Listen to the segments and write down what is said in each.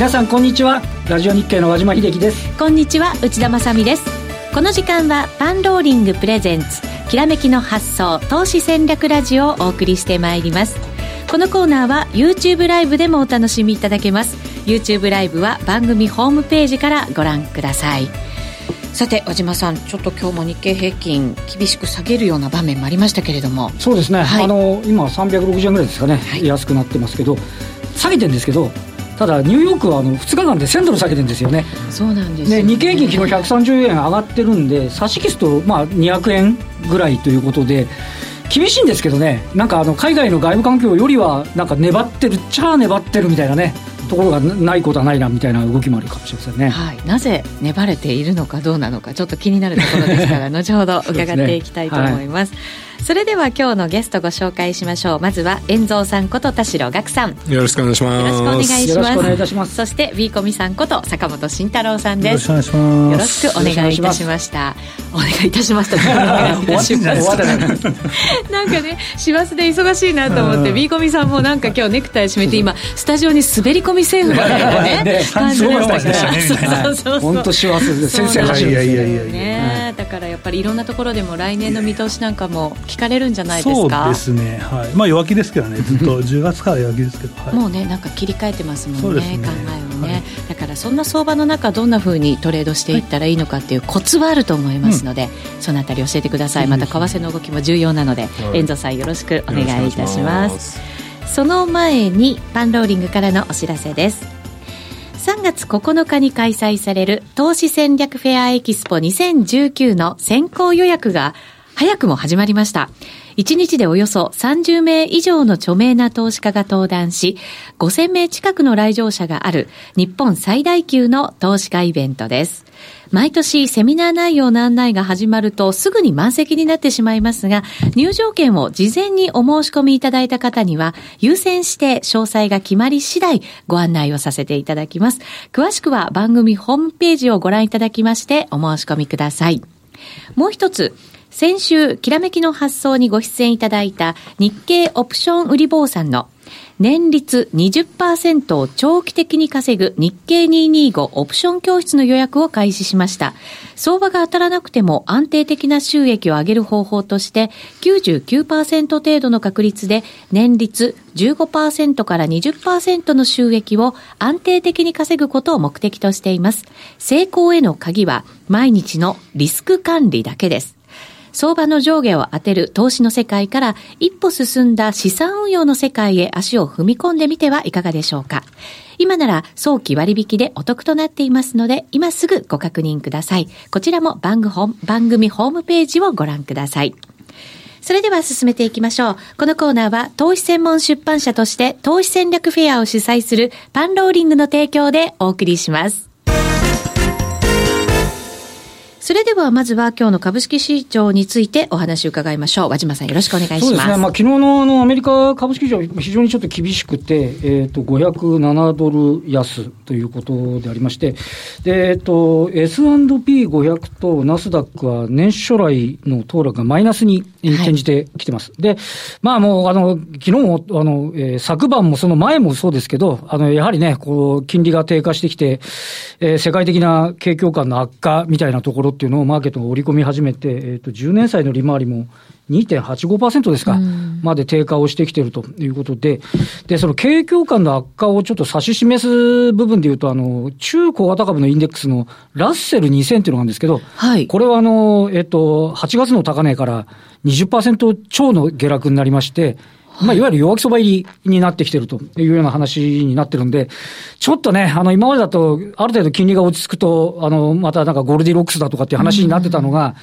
皆さんこんにちは。ラジオ日経の和島秀樹です。こんにちは内田まさです。この時間はパンローリングプレゼンツきらめきの発想投資戦略ラジオをお送りしてまいります。このコーナーは YouTube ライブでもお楽しみいただけます。YouTube ライブは番組ホームページからご覧ください。さて和島さんちょっと今日も日経平均厳しく下げるような場面もありましたけれども。そうですね、はい、あの今360円ぐらいですかね、はい、安くなってますけど下げてるんですけどただニューヨークはあの2日間で1000ドル下げてるんですよね。そうなんですね。日経平均昨日130円上がってるんで差し引きすとまあ200円ぐらいということで厳しいんですけどね。なんかあの海外の外部環境よりはなんか粘ってるっちゃ粘ってるみたいなねところがないことはないなみたいな動きもあるかもしれませんね、はい、なぜ粘れているのかどうなのかちょっと気になるところですから 後ほど伺っていきたいと思いますそれでは今日のゲストご紹介しましょう。まずは遠蔵さんこと田代岳さん。よろしくお願いします。よろしくお願いします。よろしくお願いいたします。そして B コミさんこと坂本慎太郎さんです。よろしくお願いします。よろしくお願いいたしました。お願いいたしました。なんかね師走で忙しいなと思って B コミさんもなんか今日ネクタイ締めて今スタジオに滑り込みセーフみたいなね感じでしたね。そうそうそう本当師走で先生走るいやいやいやねだからやっぱりいろんなところでも来年の見通しなんかも聞かれるんじゃないですか？そうですね、はい、まあ弱気ですけどね、ずっと。10月から弱気ですけど、はい、もうね、なんか切り替えてますもんね、ね。考えをね、はい、だからそんな相場の中、どんなふうにトレードしていったらいいのかっていうコツはあると思いますので、うん、そのあたり教えてください、また為替の動きも重要なので、遠藤さん、よろしくお願いいたします。その前に、パンローリングからのお知らせです。3月9日に開催される投資戦略フェアエキスポ2019の先行予約が早くも始まりました。1日でおよそ30名以上の著名な投資家が登壇し、5000名近くの来場者がある日本最大級の投資家イベントです。毎年セミナー内容の案内が始まるとすぐに満席になってしまいますが、入場券を事前にお申し込みいただいた方には、優先して詳細が決まり次第ご案内をさせていただきます。詳しくは番組ホームページをご覧いただきましてお申し込みください。もう一つ、先週、きらめきの発想にご出演いただいた日経オプション売り坊さんの年率20%を長期的に稼ぐ日経225オプション教室の予約を開始しました。相場が当たらなくても安定的な収益を上げる方法として99%程度の確率で年率15%から20%の収益を安定的に稼ぐことを目的としています。成功への鍵は毎日のリスク管理だけです。相場の上下を当てる投資の世界から一歩進んだ資産運用の世界へ足を踏み込んでみてはいかがでしょうか。今なら早期割引でお得となっていますので、今すぐご確認ください。こちらも番組ホームページをご覧ください。それでは進めていきましょう。このコーナーは投資専門出版社として投資戦略フェアを主催するパンローリングの提供でお送りします。それではまずは今日の株式市場についてお話を伺いましょう。和島さんよろしくお願いします。そうですね。まあ昨日のあのアメリカ株式市場非常にちょっと厳しくて、えっ、ー、と507ドル安ということでありまして、でえっ、ー、と S&P500 とナスダックは年初来の騰落がマイナスに転じてきてます。はい、で、まあもうあの昨日もあの、えー、昨晩もその前もそうですけど、あのやはりねこう金利が低下してきて、えー、世界的な景況感の悪化みたいなところっていうのをマーケットが織り込み始めて、えー、と10年債の利回りも2.85%ですか、まで低下をしてきているということで、で、その景況感の悪化をちょっと指し示す部分でいうと、あの、中小型株のインデックスのラッセル2000っていうのがあるんですけど、はい、これはあの、えっと、8月の高値から20%超の下落になりまして、まあ、いわゆる弱気相場入りになってきてるというような話になってるんで、ちょっとね、あの、今までだと、ある程度金利が落ち着くと、あの、またなんかゴールディロックスだとかっていう話になってたのが、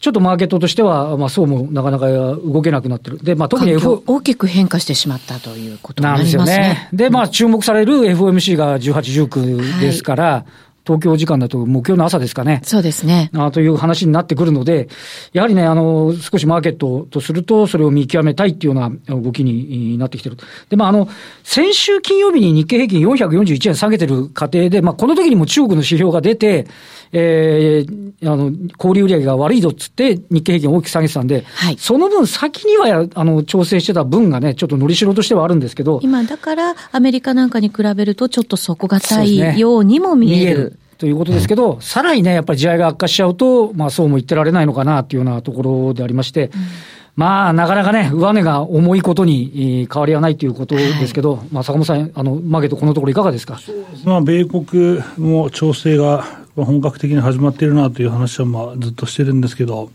ちょっとマーケットとしては、まあ、そうもなかなか動けなくなってる。で、まあ、特に F、大きく変化してしまったということになりますね。なんですよね。で、まあ、注目される FOMC が18、19ですから、東京時間だと木曜の朝ですかね。そうですね。あという話になってくるので、やはりね、あの、少しマーケットとすると、それを見極めたいっていうような動きになってきてる。で、まあ、あの、先週金曜日に日経平均441円下げてる過程で、まあ、この時にも中国の指標が出て、えー、あの、小売売上が悪いぞっつって、日経平均大きく下げてたんで、はい、その分先には、あの、調整してた分がね、ちょっとのりしろとしてはあるんですけど。今、だから、アメリカなんかに比べると、ちょっと底堅いようにも見える。ということですけど、うん、さらにね、やっぱり地合いが悪化しちゃうと、まあそうも言ってられないのかなっていうようなところでありまして、うん、まあなかなかね、上値が重いことに変わりはないということですけど、はい、まあ坂本さん、あの、マーケットこのところいかがですか？まあ米国も調整が本格的に始まっているなという話はまあずっとしてるんですけど、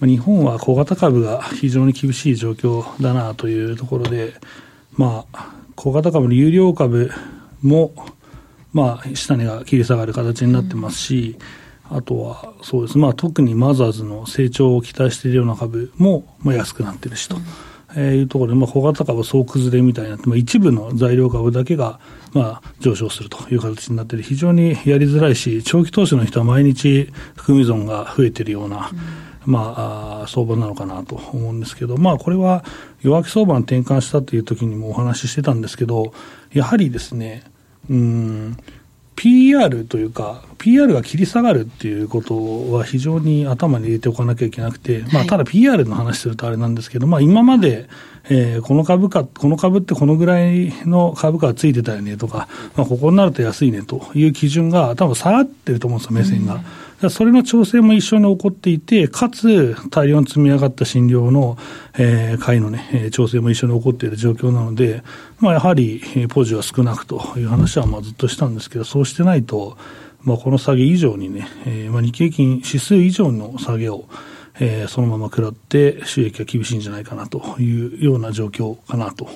日本は小型株が非常に厳しい状況だなというところで、まあ、小型株の有料株も、まあ、下値が切り下がる形になってますし、うん、あとは、そうです、まあ、特にマザーズの成長を期待しているような株も、まあ、安くなってるしと。うんえー、いうところで、まあ、小型株総崩れみたいになって、まあ、一部の材料株だけが、まあ、上昇するという形になっている、非常にやりづらいし、長期投資の人は毎日含み損が増えているような、うん、まあ、相場なのかなと思うんですけど、まあ、これは弱気相場に転換したという時にもお話ししてたんですけど、やはりですね、うん、PR というか、PR が切り下がるっていうことは非常に頭に入れておかなきゃいけなくて、まあ、ただ PR の話するとあれなんですけど、まあ、今まで、えー、この株価、この株ってこのぐらいの株価がついてたよねとか、まあ、ここになると安いねという基準が多分下がってると思うんですよ、目線が。うんそれの調整も一緒に起こっていて、かつ大量に積み上がった診療の、えー、会のね、調整も一緒に起こっている状況なので、まあ、やはりポジは少なくという話はまあずっとしたんですけど、そうしてないと、まあ、この下げ以上にね、えー、まあ日経金指数以上の下げを、えー、そのまま食らって収益が厳しいんじゃないかなというような状況かなと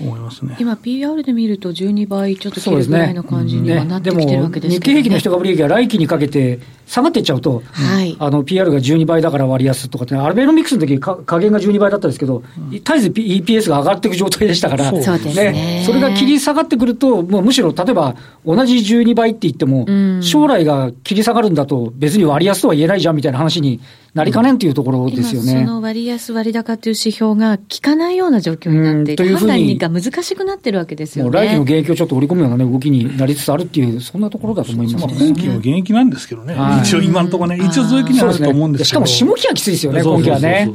思いますね、はい、今、PR で見ると12倍ちょっと切るぐらいの感じにはなってきてるわけですけど、ね、日経平均の人株利益が来期にかけて下がっていっちゃうと、はい、あの PR が12倍だから割安とかって、アルベノミクスの時か加減が12倍だったんですけど、絶えず EPS が上がっていく状態でしたから、そうですね。それが切り下がってくると、もうむしろ例えば同じ12倍って言っても、将来が切り下がるんだと、別に割安とは言えないじゃんみたいな話になりかねんというところですよね。その割安割高という指標が効かないような状況になって、う判断が難しくなってるわけですよね。来期の現役をちょっと織り込むような、ね、動きになりつつあるっていう、そんなところだと思いますね。今期は現役なんですけどね、はい、一応今のところね、一応増益にはあると思うんですけど、ね、しかも下期はきついですよね、今期はね。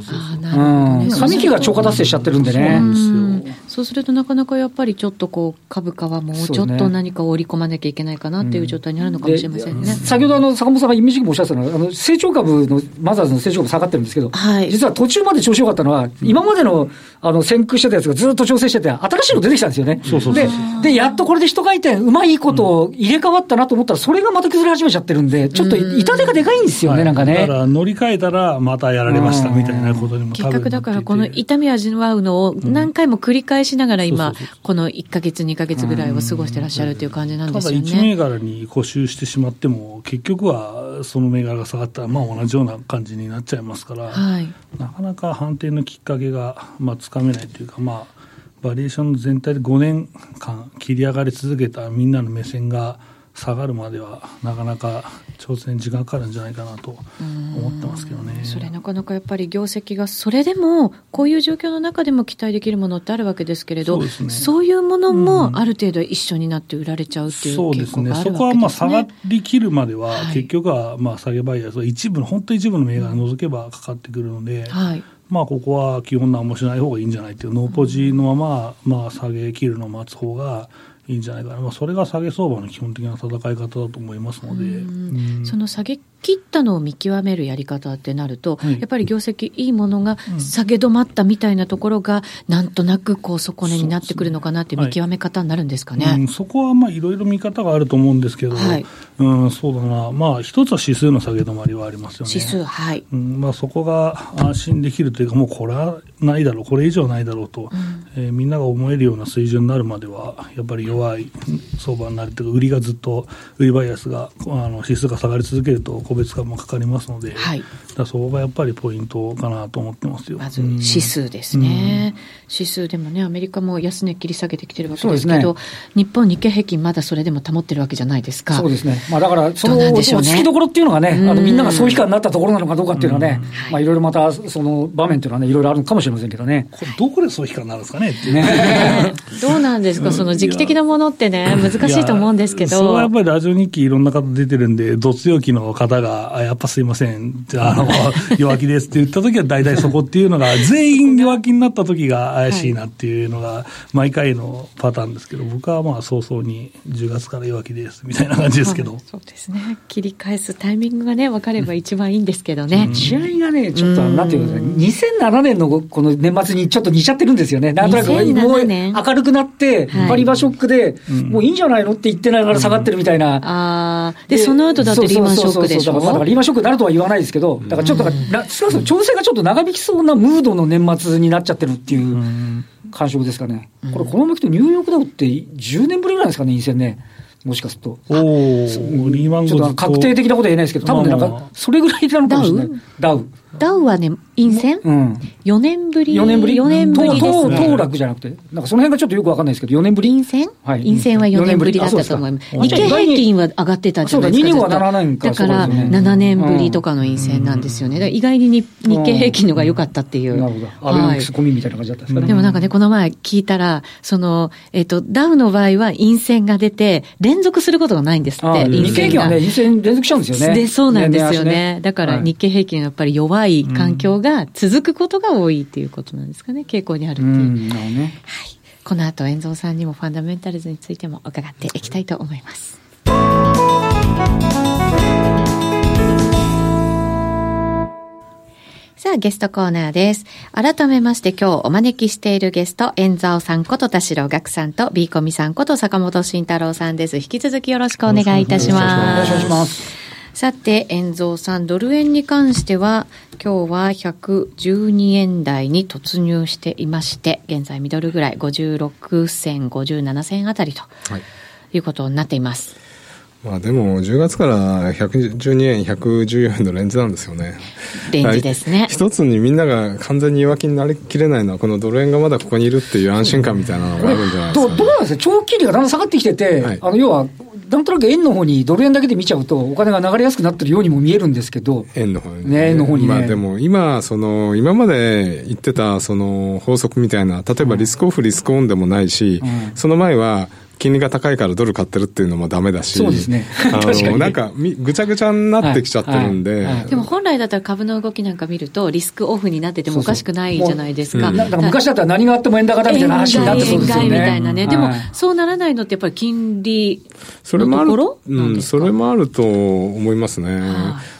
上期が超過達成しちゃってるんでね。そうするとなかなかやっぱりちょっとこう株価はもうちょっと何か織り込まなきゃいけないかなっていう状態にあるのかもしれませんね。先ほどあの坂本さんがイメージもおっしゃったのはあの成長株のマザーズの成長株下がってるんですけど、はい、実は途中まで調子良かったのは、今までのあの先駆してたやつがずっと調整してて、新しいの出てきたんですよね。そうそうででやっとこれで一回転うまいことを入れ替わったなと思ったら、それがまた崩れ始めちゃってるんで、ちょっと痛手がでかいんですよね、はい、なんかね。だから乗り換えたらまたやられましたみたいなことにも結局だからこの痛みを味わうのを何回も繰り返しながら今、この1か月、2か月ぐらいを過ごしてらっしゃるという感じなんですよね。ただ1銘柄に固執してしまっても、結局はその銘柄が下がったら、まあ同じような感じになっちゃいますから、はい、なかなか判定のきっかけが、まあ、つかめないというか、まあ、バリエーション全体で5年間切り上がり続けたみんなの目線が、下がるまではなかなか挑戦時間かかるんじゃないかなと思ってますけどね。それなかなかやっぱり業績がそれでもこういう状況の中でも期待できるものってあるわけですけれどそう、ね,、そういうものもある程度一緒になって売られちゃうっていうそうですね、そこはまあ下がりきるまでは、結局はまあ下げバイアスは一部の本当一部の銘柄除けばかかってくるので、はい。まあ、ここは基本何もしない方がいいんじゃないっていうノーポジのまま、まあ、下げ切るのを待つ方がいいんじゃないかな、まあ、それが下げ相場の基本的な戦い方だと思いますので、その下げ切ったのを見極めるやり方ってなると、はい、やっぱり業績いいものが下げ止まったみたいなところが、なんとなくこう底値になってくるのかなっていう見極め方になるんですかね。はいうん、そこはまあいろいろ見方があると思うんですけど、はい、うん、そうだな、まあ、一つは指数の下げ止まりはありますよね。指数、はい。うん。まあ、そこが安心できるというか、もうこれはないだろう、これ以上ないだろうと、うん、えー、みんなが思えるような水準になるまでは、やっぱり弱弱い。相場になるというか、売りがずっと、売りバイアスが、あの指数が下がり続けると、個別化もかかりますので、はい、だそこがやっぱりポイントかなと思ってますよまず指数ですね、うん、指数でもね、アメリカも安値切り下げてきてるわけですけど、ね、日本、日経平均、まだそれでも保ってるわけじゃないですか。そうですね、まあ、だから、その、ね、その突きどころっていうのがね、あのみんながそう悲観になったところなのかどうかっていうのはね、まあ、い。ろいろまた、その場面っていうのはね、いろいろあるかもしれませんけどね。これどこでそう悲観になるんですかねってね。どうなんですか、その時期的なものってね、難しいと思うんですけど。それはやっぱりラジオ日記いろんな方出てるんで、ど強気の方が、あやっぱすいません、あの、弱気ですって言った時は大体そこっていうのが、全員弱気になった時が怪しいなっていうのが、毎回のパターンですけど、僕はまあ早々に10月から弱気ですみたいな感じですけど。そうですね。切り返すタイミングがね、分かれば一番いいんですけどね。試合がね、ちょっと、なんていうか、2007年のこの年末にちょっと似ちゃってるんですよね。なんとなく、もう明るくなって、パリバショックで、もういいんじゃないのって言ってながら下がってるみたいな。ああ。で、その後だってリーマンショックでしょ？だからリーマンショックになるとは言わないですけど、だからちょっと、少なくとも調整がちょっと長引きそうなムードの年末になっちゃってるっていう感触ですかね。これ、このままいくとニューヨークダウって10年ぶりぐらいですかね、陰線ね。もしかすると。おリーマンちょっと確定的なことは言えないですけど、多分ね、なんか、それぐらいなのかもしれない。ダウ。ダウはね、陰線、うん、?4 年ぶり ?4 年ぶり ?4 年ぶりですね。騰落じゃなくて、なんかその辺がちょっとよくわかんないですけど、4年ぶり？陰線はい。陰線は4年ぶりだったと思います。日経平均は上がってたじゃないですか。そうだ、225は7年か。だから7年ぶりとかの陰線なんですよね。意外に日経平均のが良かったっていう。なるほど。アベノミクス込みみたいな感じだったんですかね。でもなんかね、この前聞いたら、その、えっと、ダウの場合は陰線が出て、連続することがないんですって。日経平均はね、陰線連続しちゃうんですよね。で、そうなんですよね。だから日経平均はやっぱり弱い環境が続くことが多いっていうことなんですかね、傾向にあるっていう。うね、はい。この後、遠蔵さんにもファンダメンタルズについても伺っていきたいと思います。さあ、ゲストコーナーです。改めまして今日お招きしているゲスト、遠蔵さんこと田代岳さんと、ビーコミさんこと坂本慎太郎さんです。引き続きよろしくお願いいたします。よろしくお願いします。さて、円蔵さん、ドル円に関しては、今日は112円台に突入していまして、現在ミドルぐらい、56銭、57銭あたりと、い、うことになっています。まあでも、10月から112円、114円のレンジなんですよね。レンジですね。一つにみんなが完全に弱気になりきれないのは、このドル円がまだここにいるっていう安心感みたいなのがあるんじゃないですか、どうなんですか？長期利がだんだん下がってきてて、はい、あの要はなんとなく円の方にドル円だけで見ちゃうと、お金が流れやすくなってるようにも見えるんですけど、円の方に、ね。円の方に、ね、まあでも今、その、今まで言ってたその法則みたいな、例えばリスクオフ、リスクオンでもないし、うん、その前は、金利が高いからドル買ってるっていうのもダメだし、そうですね。あの、なんか、ぐちゃぐちゃになってきちゃってるんで、はいはいはい、でも本来だったら株の動きなんか見ると、リスクオフになっててもおかしくないじゃないですか。そうそううん、だから昔だったら何があっても円高だみたいな話になってそうですよね。みたいなね。でも、そうならないのってやっぱり金利それもある、うん、それもあると思いますね。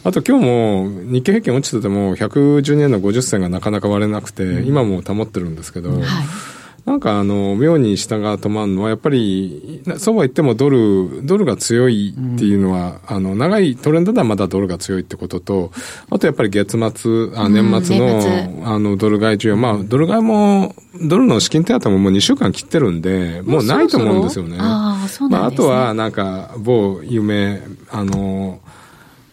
あと今日も日経平均落ちてても、112年の50銭がなか？なか割れなくて、うん、今も保ってるんですけど、はいなんかあの、妙に下が止まるのは、やっぱり、そうは言ってもドル、ドルが強いっていうのは、うん、あの、長いトレンドではまだドルが強いってことと、あとやっぱり月末、あ年末の、うん、あの、ドル買い需要、まあ、ドル買いも、ドルの資金手当ももう2週間切ってるんで、もうないと思うんですよね。ああ、そうなんですね。まあ、あとは、なんか、某夢、あの、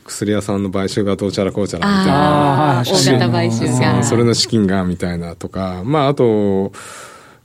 薬屋さんの買収がどうちゃらこうちゃらみたいな。大型買収が。それの資金がみたいなとか、まあ、あと、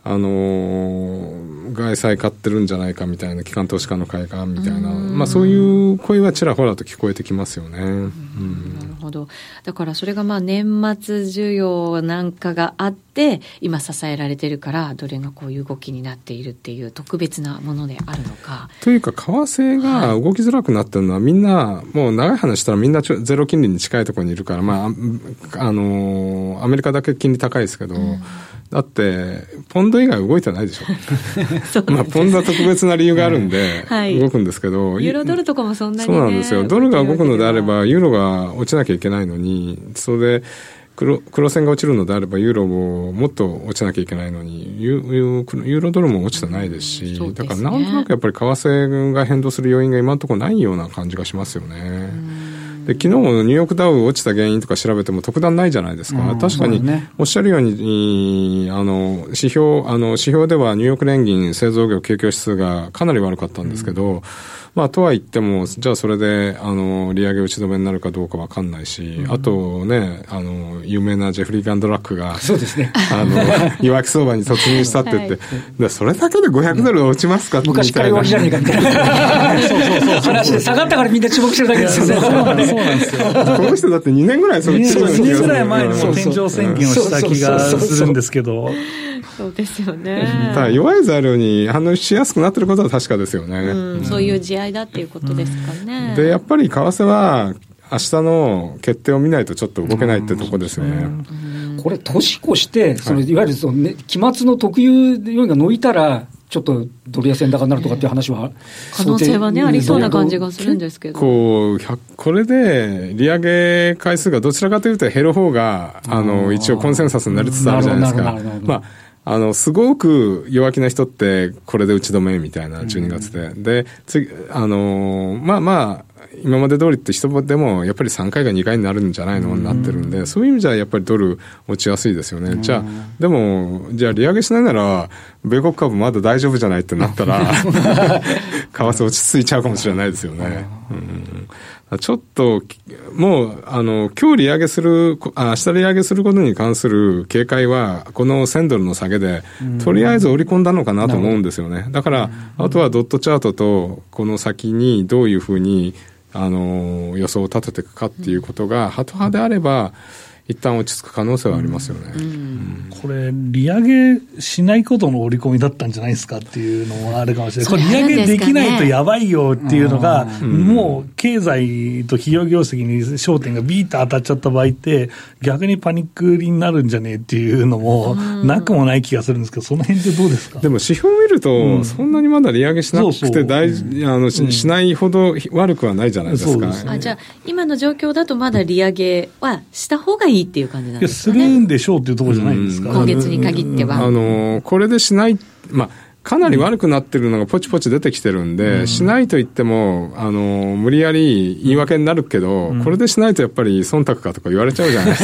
あのー、外債買ってるんじゃないかみたいな、機関投資家の会がみたいな、まあ、そういう声はちらほらと聞こえてきますよね。うん、なるほど。だからそれがまあ年末需要なんかがあって、今支えられてるから、どれがこういう動きになっているっていう特別なものであるのか。というか、為替が動きづらくなってるのは、みんな、もう長い話したらみんなゼロ金利に近いところにいるから、まあ、あのー、アメリカだけ金利高いですけど、うんだって、ポンド以外動いてないでしょ。まあ、ポンドは特別な理由があるんで、動くんですけど、ユーロドルとかもそんなに、ね、そうなんですよ。ドルが動くのであれば、ユーロが落ちなきゃいけないのに、それで、黒黒線が落ちるのであれば、ユーロももっと落ちなきゃいけないのに、ユユーロドルも落ちてないですし、うんすね、だからなんとなくやっぱり為替が変動する要因が今のところないような感じがしますよね。で昨日もニューヨークダウ落ちた原因とか調べても特段ないじゃないですか、確かにおっしゃるように、あの指標あの指標ではニューヨーク連銀製造業景況指数がかなり悪かったんですけど、まあ、とは言っても、じゃあそれで、あの、利上げ打ち止めになるかどうかわかんないし、うん、あとね、あの、有名なジェフリー・ガンドラックが、そうですね。あの、弱気相場に突入したって言って、はい、それだけで500ドル落ちますか？って昔から弱気じゃねえかみたいな。そうそうそう。話で下がったからみんな注目してるだけですよね。そうなんですよ。この人だって2年ぐらいそれ2年ぐらい前にも天井宣言をした気がするんですけど。そうですよね。ただ弱い材料に反応しやすくなってることは確かですよね。うん、そういう地合いだっていうことですかね。で、やっぱり為替は、明日の決定を見ないとちょっと動けないってとこですよね。これ、年越して、そのいわゆるその、ね、期末の特有要因が抜いたら、ちょっとドル安円高になるとかっていう話は、可能性はね、ありそうな感じがするんですけど。こう、これで、利上げ回数がどちらかというと減る方が、あの、一応コンセンサスになりつつあるじゃないですか。まああの、すごく弱気な人って、これで打ち止めみたいな、12月で。うん、で、次、あの、まあまあ、今まで通りって人でも、やっぱり3回が2回になるんじゃないのになってるんで、そういう意味じゃやっぱりドル落ちやすいですよね。じゃあ、でも、じゃあ利上げしないなら、米国株まだ大丈夫じゃないってなったら、為替落ち着いちゃうかもしれないですよね。うんちょっと、もう、あの、今日利上げする、あ明日利上げすることに関する警戒は、この1000ドルの下げで、とりあえず織り込んだのかなと思うんですよね。だから、あとはドットチャートと、この先にどういうふうに、あの、予想を立てていくかっていうことが、ハト派であれば、一旦落ち着く可能性はありますよね、うん。うん、これ、利上げしないことの織り込みだったんじゃないですかっていうのもあるかもしれない、これ、利上げできないとやばいよっていうのが、もう経済と企業業績に焦点がビーッと当たっちゃった場合って、逆にパニックになるんじゃねえっていうのも、なくもない気がするんですけど、その辺ってどうですか？でも指標ると、そんなにまだ利上げしなくて大事、あのしないほど悪くはないじゃないですか。あじゃあ、今の状況だと、まだ利上げはした方がいいいっていう感じなんですか、ね、するんでしょうっていうところじゃないですか。今月に限っては。あの、これでしない、まあ、かなり悪くなってるのがポチポチ出てきてるんで、うん、しないと言っても、あの、無理やり言い訳になるけど、うん、これでしないとやっぱり忖度かとか言われちゃうじゃないで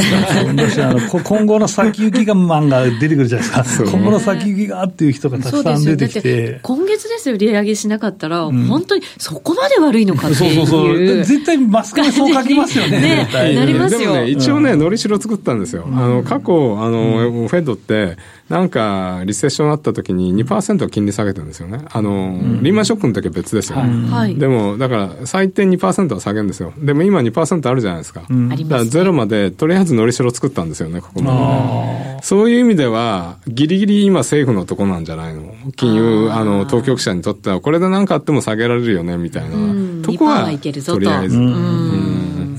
すか。あの今後の先行きがマンが出てくるじゃないですか。今後の先行きがっていう人がたくさん出てきて。今月ですよ、利上げしなかったら、うん、本当にそこまで悪いのかっていう。そうそうそう。絶対マスコミそう書きますよね。ねなりますよ。でもね、一応ね、のりしろ作ったんですよ。あの、過去、あの、フェッドって、なんか、リセッションあった時に2%金利下げてるんですよね。あの、うん、リーマンショックの時は別ですよ。はい、でも、だから、最低2%は下げるんですよ。でも今2%あるじゃないですか。うん、だからゼロまで、とりあえずのりしろ作ったんですよね、ここまで。そういう意味では、ギリギリ今政府のとこなんじゃないの？金融、あの、当局者にとっては、これで何かあっても下げられるよね、みたいな。とこは、とりあえず。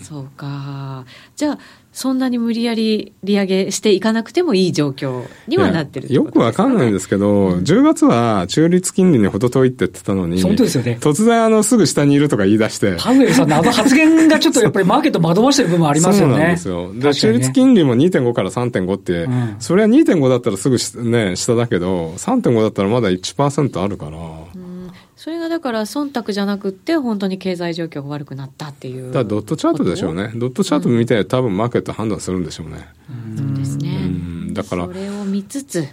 そうか。じゃあ、そんなに無理やり利上げしていかなくてもいい状況にはなってる、ね、よくわかんないんですけど、うん、10月は中立金利に程遠いって言ってたのに、本当ですよね。突然あの、すぐ下にいるとか言い出して。パウエルさんのあの発言がちょっとやっぱりマーケット惑わしてる部分ありますよね。そうなんですよ。で、中立金利も2.5から3.5って、うん、それは2.5だったらすぐね、下だけど、3.5だったらまだ1%あるから。うんそれがだから忖度じゃなくて本当に経済状況が悪くなったっていうだドットチャートでしょうね。ドットチャート見て、多分マーケット判断するんでしょうね、そうですね、だからそれを見つつ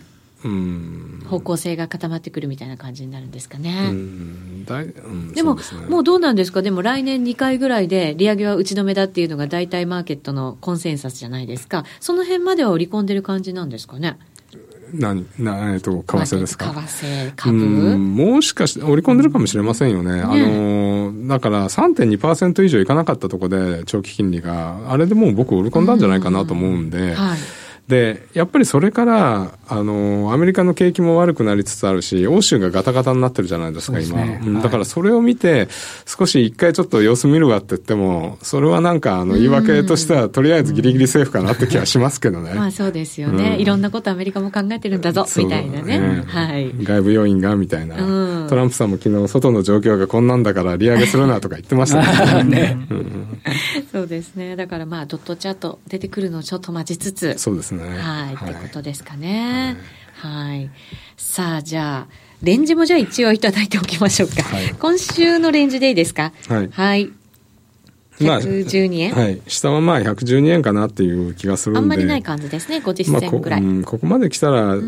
方向性が固まってくるみたいな感じになるんですかね。でも、もうどうなんですか、でも来年2回ぐらいで利上げは打ち止めだっていうのが大体マーケットのコンセンサスじゃないですか、その辺までは織り込んでる感じなんですかね。何なえっ、と、為替ですか？為替、株？もしかして、織り込んでるかもしれませんよね。ねあの、だから3.2%以上いかなかったところで、長期金利が、あれでもう僕織り込んだんじゃないかなと思うんで、はいで、やっぱりそれから、あの、アメリカの景気も悪くなりつつあるし、欧州がガタガタになってるじゃないですか、すね、今、はい、だからそれを見て、少し一回ちょっと様子見るわって言っても、それはなんか、あの、言い訳としては、とりあえずギリギリセーフかなって気はしますけどね。まあそうですよね、うん、いろんなことアメリカも考えてるんだぞ、みたいなね。ねはい。外部要因が、みたいな、うん、トランプさんも昨日、外の状況がこんなんだから利上げするなとか言ってましたね。ねうん、そうですね。だからまあ、ドットチャート出てくるのをちょっと待ちつつ。そうですね。はい。はいことですかね。はい。さあ、じゃあ、レンジもじゃあ一応いただいておきましょうか。はい、今週のレンジでいいですか？はい。はい。112円、まあ、はい。下はまあ112円かなっていう気がするんで。あんまりない感じですね、50銭ぐらい。まあ、こここまで来たら、ね、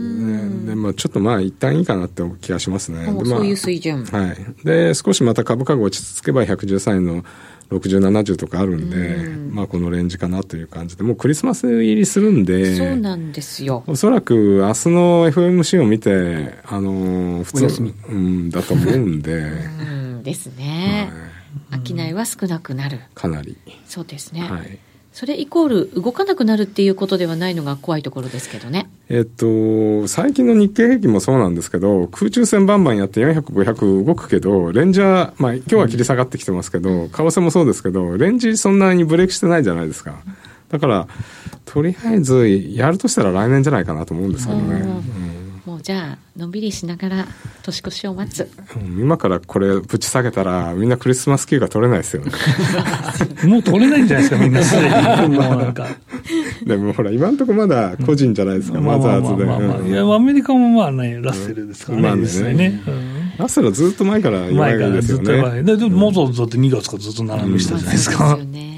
でまあ、ちょっとまあ一旦いいかなって気がしますね。そういう水準。はい。で、少しまた株価が落ち着けば113円の60、70とかあるんで、うん、まあこのレンジかなという感じで、もうクリスマス入りするんで、そうなんですよ。おそらく明日の FMC を見て、あのー、普通、うん、だと思うんで。うんですね。商いは少なくなる。かなり。そうですね。はい。それイコール動かなくなるっていうことではないのが怖いところですけどね。えっと、最近の日経平均もそうなんですけど、空中戦バンバンやって400、500動くけど、レンジャー、まあ今日は切り下がってきてますけど、為替もそうですけど、レンジそんなにブレーキしてないじゃないですか。だから、とりあえずやるとしたら来年じゃないかなと思うんですけどね。うんもうじゃあのんびりしながら年越しを待つ、うん、今からこれぶち下げたらみんなクリスマス休暇取れないですよね。もう取れないんじゃないですかみんな。すでにもうなんか。でもほら今のところまだ個人じゃないですか、うん、マザーズで、まあまあ。まあ、いやアメリカもまあねラッセルですからね、まあね。ね、ラッセルはずっと前から弱いですよね。前からずっと弱い。でもマザーズだって2月からずっと並びしたじゃないですか、うん、そうですよね。えー、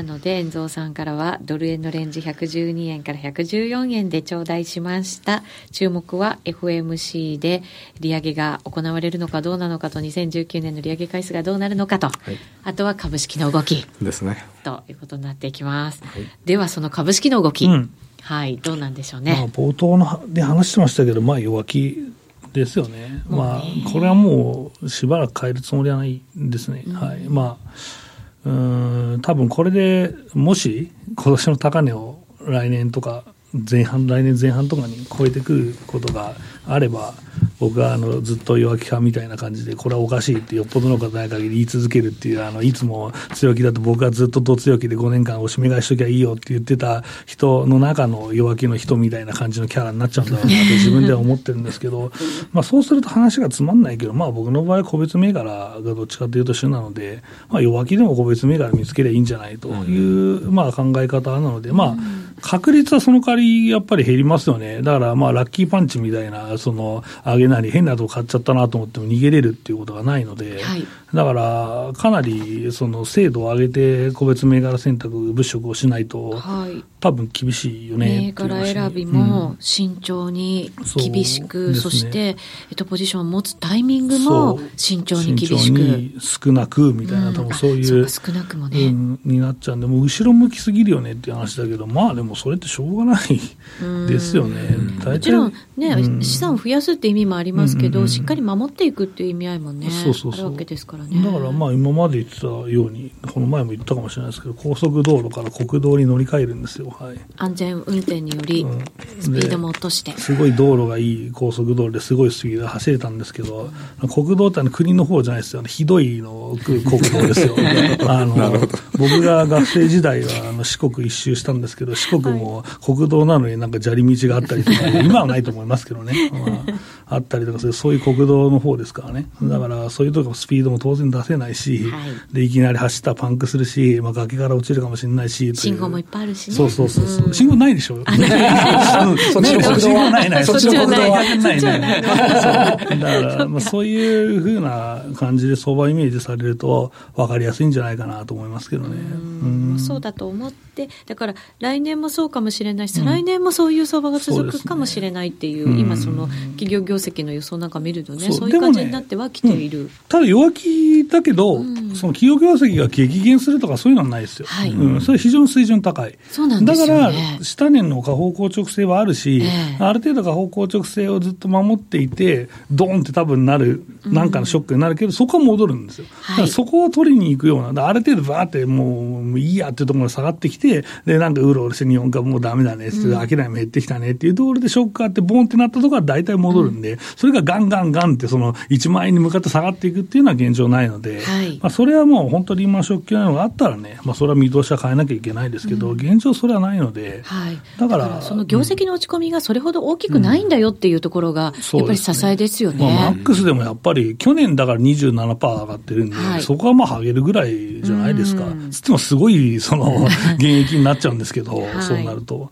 なので、遠蔵さんからは、ドル円のレンジ112円から114円で頂戴しました。注目は FMC で利上げが行われるのかどうなのかと、2019年の利上げ回数がどうなるのかと、はい、あとは株式の動き。ですね。ということになっていきます。はい、では、その株式の動き。うん、はい、どうなんでしょうね。まあ、冒頭ので話してましたけど、まあ、弱気ですよね。まあ、これはもうしばらく変えるつもりはないですね。うん、はい。まあ、うん多分これでもし今年の高値を来年とか前半来年前半とかに超えてくることがあれば僕はあのずっと弱気派みたいな感じでこれはおかしいってよっぽどのことない限り言い続けるっていうあのいつも強気だと僕はずっとど強気で5年間おしめ買いしときゃいいよって言ってた人の中の弱気の人みたいな感じのキャラになっちゃうんだろうなと 自分では思ってるんですけどまあそうすると話がつまんないけどまあ僕の場合個別銘柄がどっちかというと主なので、まあ、弱気でも個別銘柄見つけりゃいいんじゃないという、まあ、考え方なのでまあ確率はその代わりやっぱり減りますよね。だからまあラッキーパンチみたいな、その上げなり変なとこ買っちゃったなと思っても逃げれるっていうことがないので、はい、だからかなりその精度を上げて個別銘柄選択物色をしないと、はい、多分厳しいよね。銘柄選びも慎重に厳しく、うんそね、そして、えっと、ポジションを持つタイミングも慎重に厳しく。少なくみたいな、多分そういう、少なくもね、うん、になっちゃうんで、もう後ろ向きすぎるよねっていう話だけど、まあでもそれってしょうがないですよね。もちろんね、うん、資産を増やすって意味もありますけど、しっかり守っていくっていう意味合いもね、そうそうそうあるわけですからね。だからまあ今まで言ってたように、この前も言ったかもしれないですけど、高速道路から国道に乗り換えるんですよ。はい、安全運転により、スピードも落として、すごい道路がいい高速道路ですごいスピードで走れたんですけど、国道って国の方じゃないですよ、ひどいの国道ですよ。あの僕が学生時代はあの四国一周したんですけど、四国も国道なのになんか砂利道があったりとか、今はないと思いますけどね。まあ、あったりとかする、そういう国道の方ですからね。だからそういうとこスピードも当然出せないし、はい、でいきなり走ったらパンクするし、まあ、崖から落ちるかもしれないし、信号もいっぱいあるしね。そうそうそうそう、信号ないでしょ？そっちの国道はないない。そっちの国道はない。ない。だから、まあ、そういうふうな感じで相場イメージされると分かりやすいんじゃないかなと思いますけどね。うそうだと思って、だから来年もそうかもしれないし、再来年もそういう相場が続くかもしれないっていう、今その企業業績の予想なんか見るとね、そういう感じになってはきている。ただ弱気だけど、その企業業績が激減するとかそういうのはないですよ。はい。うん、それ非常に水準高い。そうなんね、だから、下年の下方硬直性はあるし、えー、ある程度下方硬直性をずっと守っていて、ドーンって多分なる、なんかのショックになるけど、うん、そこは戻るんですよ。はい、そこを取りに行くような、ある程度バーってもういいやっていうところまで下がってきて、で、なんかうろうろして日本株もうダメだねって、うん、商いも減ってきたねっていうところでショックがあって、ボンってなったところは大体戻るんで、うん、それがガンガンガンってその1万円に向かって下がっていくっていうのは現状ないので、はい、まあそれはもう本当リーマンショックなのがあったらね、まあそれは見通しは変えなきゃいけないですけど、うん、現状それはないので、はい、だから、その業績の落ち込みがそれほど大きくないんだよっていうところが、やっぱり支えですよね。ねまあ、マックスでもやっぱり去年だから27%上がってるんで、はい、そこはまあ上げるぐらいじゃないですか。つってもすごいその 現役になっちゃうんですけど、そうなると。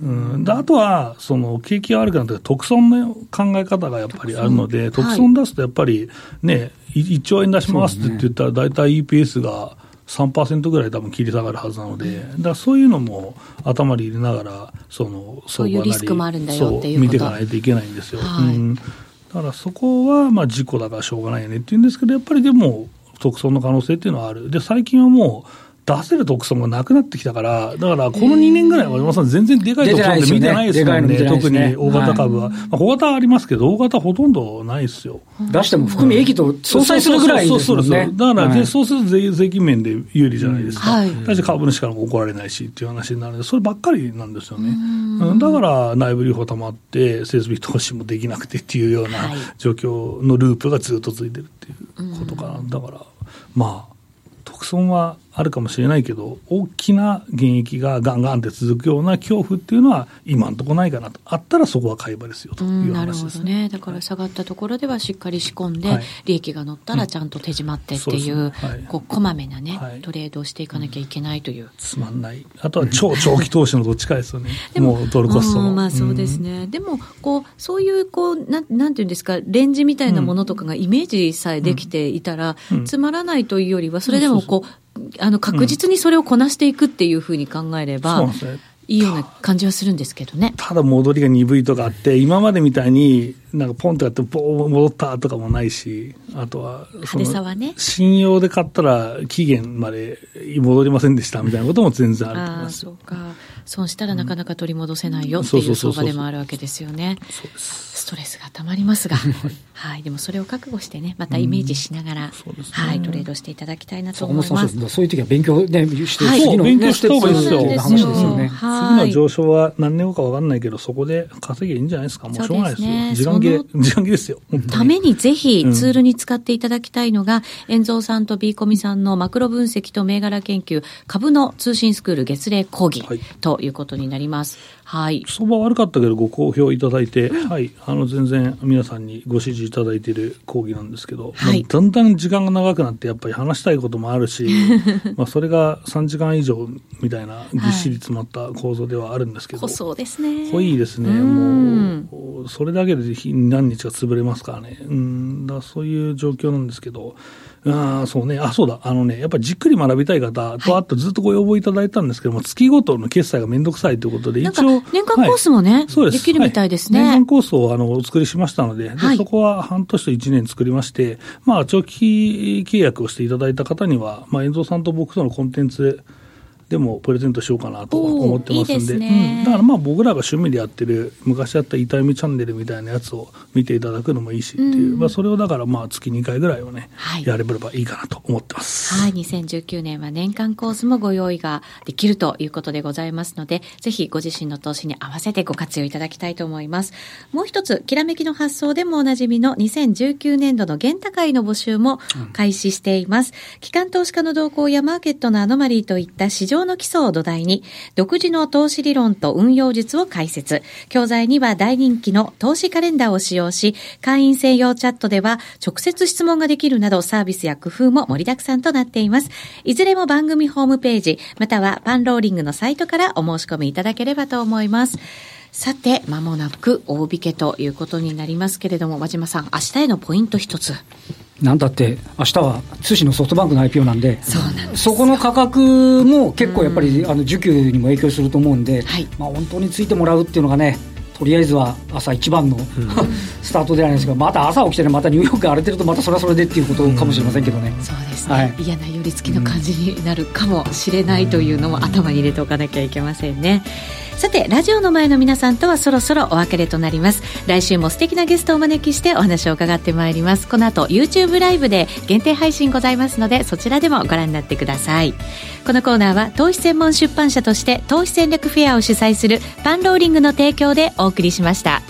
うん、であとは、その景気が悪くなって特損の考え方がやっぱりあるので、特損出すとやっぱりね、1兆円出しますって言ったら、大体 EPS が3%ぐらい多分切り下がるはずなので、だからそういうのも頭に入れながら、そのそういうリスクもあるんだよっていう見ていかないといけないんですよ。はい、うん、だからそこはまあ事故だからしょうがないよねって言うんですけど、やっぱりでも、特損の可能性っていうのはある。で、最近はもう、出せる特損がなくなってきたから、だからこの2年ぐらいは山さん、全然でかい特損って見てないですもんね、特に大型株は。まあ、小型はありますけど、大型ほとんどないですよ。出しても含み益と相殺するぐらいですもんね。だから、そうすると税税金面で有利じゃないですか。はい、だし株主からも怒られないしっていう話になるので、そればっかりなんですよね。だから内部留保たまって、設備投資もできなくてっていうような状況のループがずっと続いてるっていうことかな。だから、まあ、特損はあるかもしれないけど、大きな減益がガンガンって続くような恐怖っていうのは、今のところないかなと、あったらそこは買い場ですよという話です、ね、なるほどね、だから下がったところではしっかり仕込んで、はい、利益が乗ったらちゃんと手締まってっていう、うんはい、こうこまめなね、はい、トレードをしていかなきゃいけないという。つまんない、あとは超長期投資のどっちかですよね、もうドルコストの。まあそうですね、うん、でもこう、そういうこうなん、なんていうんですか、レンジみたいなものとかがイメージさえできていたら、つまらないというよりは、それでもこう、あの確実にそれをこなしていくっていうふうに考えれば、いいような感じはするんですけどね。ただ戻りが鈍いとかあって、今までみたいに、なんかポンとやってボー戻ったとかもないし、あとは、派手さはね。信用で買ったら期限まで戻りませんでしたみたいなことも全然あると思いますよ。あそうか。損したらなかなか取り戻せないよっていう相場でもあるわけですよね。ストレスがたまりますが、はい、でもそれを覚悟してね、またイメージしながら、はい、トレードしていただきたいなと思います。そうそういう時は勉強ね、して、はい、勉強した方がいいですよ。話ですよね。次の上昇は何年後か分かんないけど、そこで稼げいいんじゃないですか。もうしょうがないですよ。時間切れ、時間切れですよ。ためにぜひツールに使っていただきたいのが、遠蔵さんとビーコミさんのマクロ分析と銘柄研究、株の通信スクール月例講義ということになります。はい。相場悪かったけどご好評いただいて、はい、あの全然皆さんにご支持いただいている講義なんですけど、はい、だんだん時間が長くなってやっぱり話したいこともあるし、まあそれが3時間以上みたいなぎっしり詰まった構造ではあるんですけど、はい、そうですね。濃いですね。もう、それだけで何日か潰れますからね。うん、だそういう状況なんですけど、あそうね、あ、そうだ、あのね、やっぱりじっくり学びたい方と、あとずっとご要望いただいたんですけども、月ごとの決済がめんどくさいということで、一応。年間コースもね、はい、そうです。できるみたいですね。年間コースをあのお作りしましたので、でそこは半年と1年作りまして、まあ、長期契約をしていただいた方には、まあ、遠藤さんと僕とのコンテンツでもプレゼントしようかなと思ってますんで、いいでうん、だからまあ僕らが趣味でやってる、昔やった痛みチャンネルみたいなやつを見ていただくのもいいしっていう、うん、まあ、それをだからまあ月2回ぐらいをね、はい、やれればいいかなと思ってます。はい、2019年は年間コースもご用意ができるということでございますので、ぜひご自身の投資に合わせてご活用いただきたいと思います。もう一つ、きらめきの発想でもおなじみの2019年度の原高会の募集も開始しています。うん、機関投資家の動向やマーケットのアノマリーといった市場の基礎を土台に、独自の投資理論と運用術を解説。教材には大人気の投資カレンダーを使用し、会員専用チャットでは直接質問ができるなどサービスや工夫も盛りだくさんとなっています。いずれも番組ホームページ、またはパンローリングのサイトからお申し込みいただければと思います。さて、まもなく大引けということになりますけれども、和島さん、明日へのポイント一つ。なんだって、明日は通信のソフトバンクの IPO なんで、そこの価格も結構やっぱり、あの需給にも影響すると思うんで、はい、まあ、本当についてもらうっていうのがね、とりあえずは朝一番の、うん、スタートではないですが、また朝起きてね、またニューヨークが荒れてると、またそれはそれでっていうことかもしれませんけどね。うん、そうですね、はい、嫌な寄り付きの感じになるかもしれないというのも頭に入れておかなきゃいけませんね。さて、ラジオの前の皆さんとはそろそろお別れとなります。来週も素敵なゲストをお招きしてお話を伺ってまいります。この後、YouTube ライブで限定配信ございますので、そちらでもご覧になってください。このコーナーは、投資専門出版社として、投資戦略フェアを主催するパンローリングの提供でお送りしました。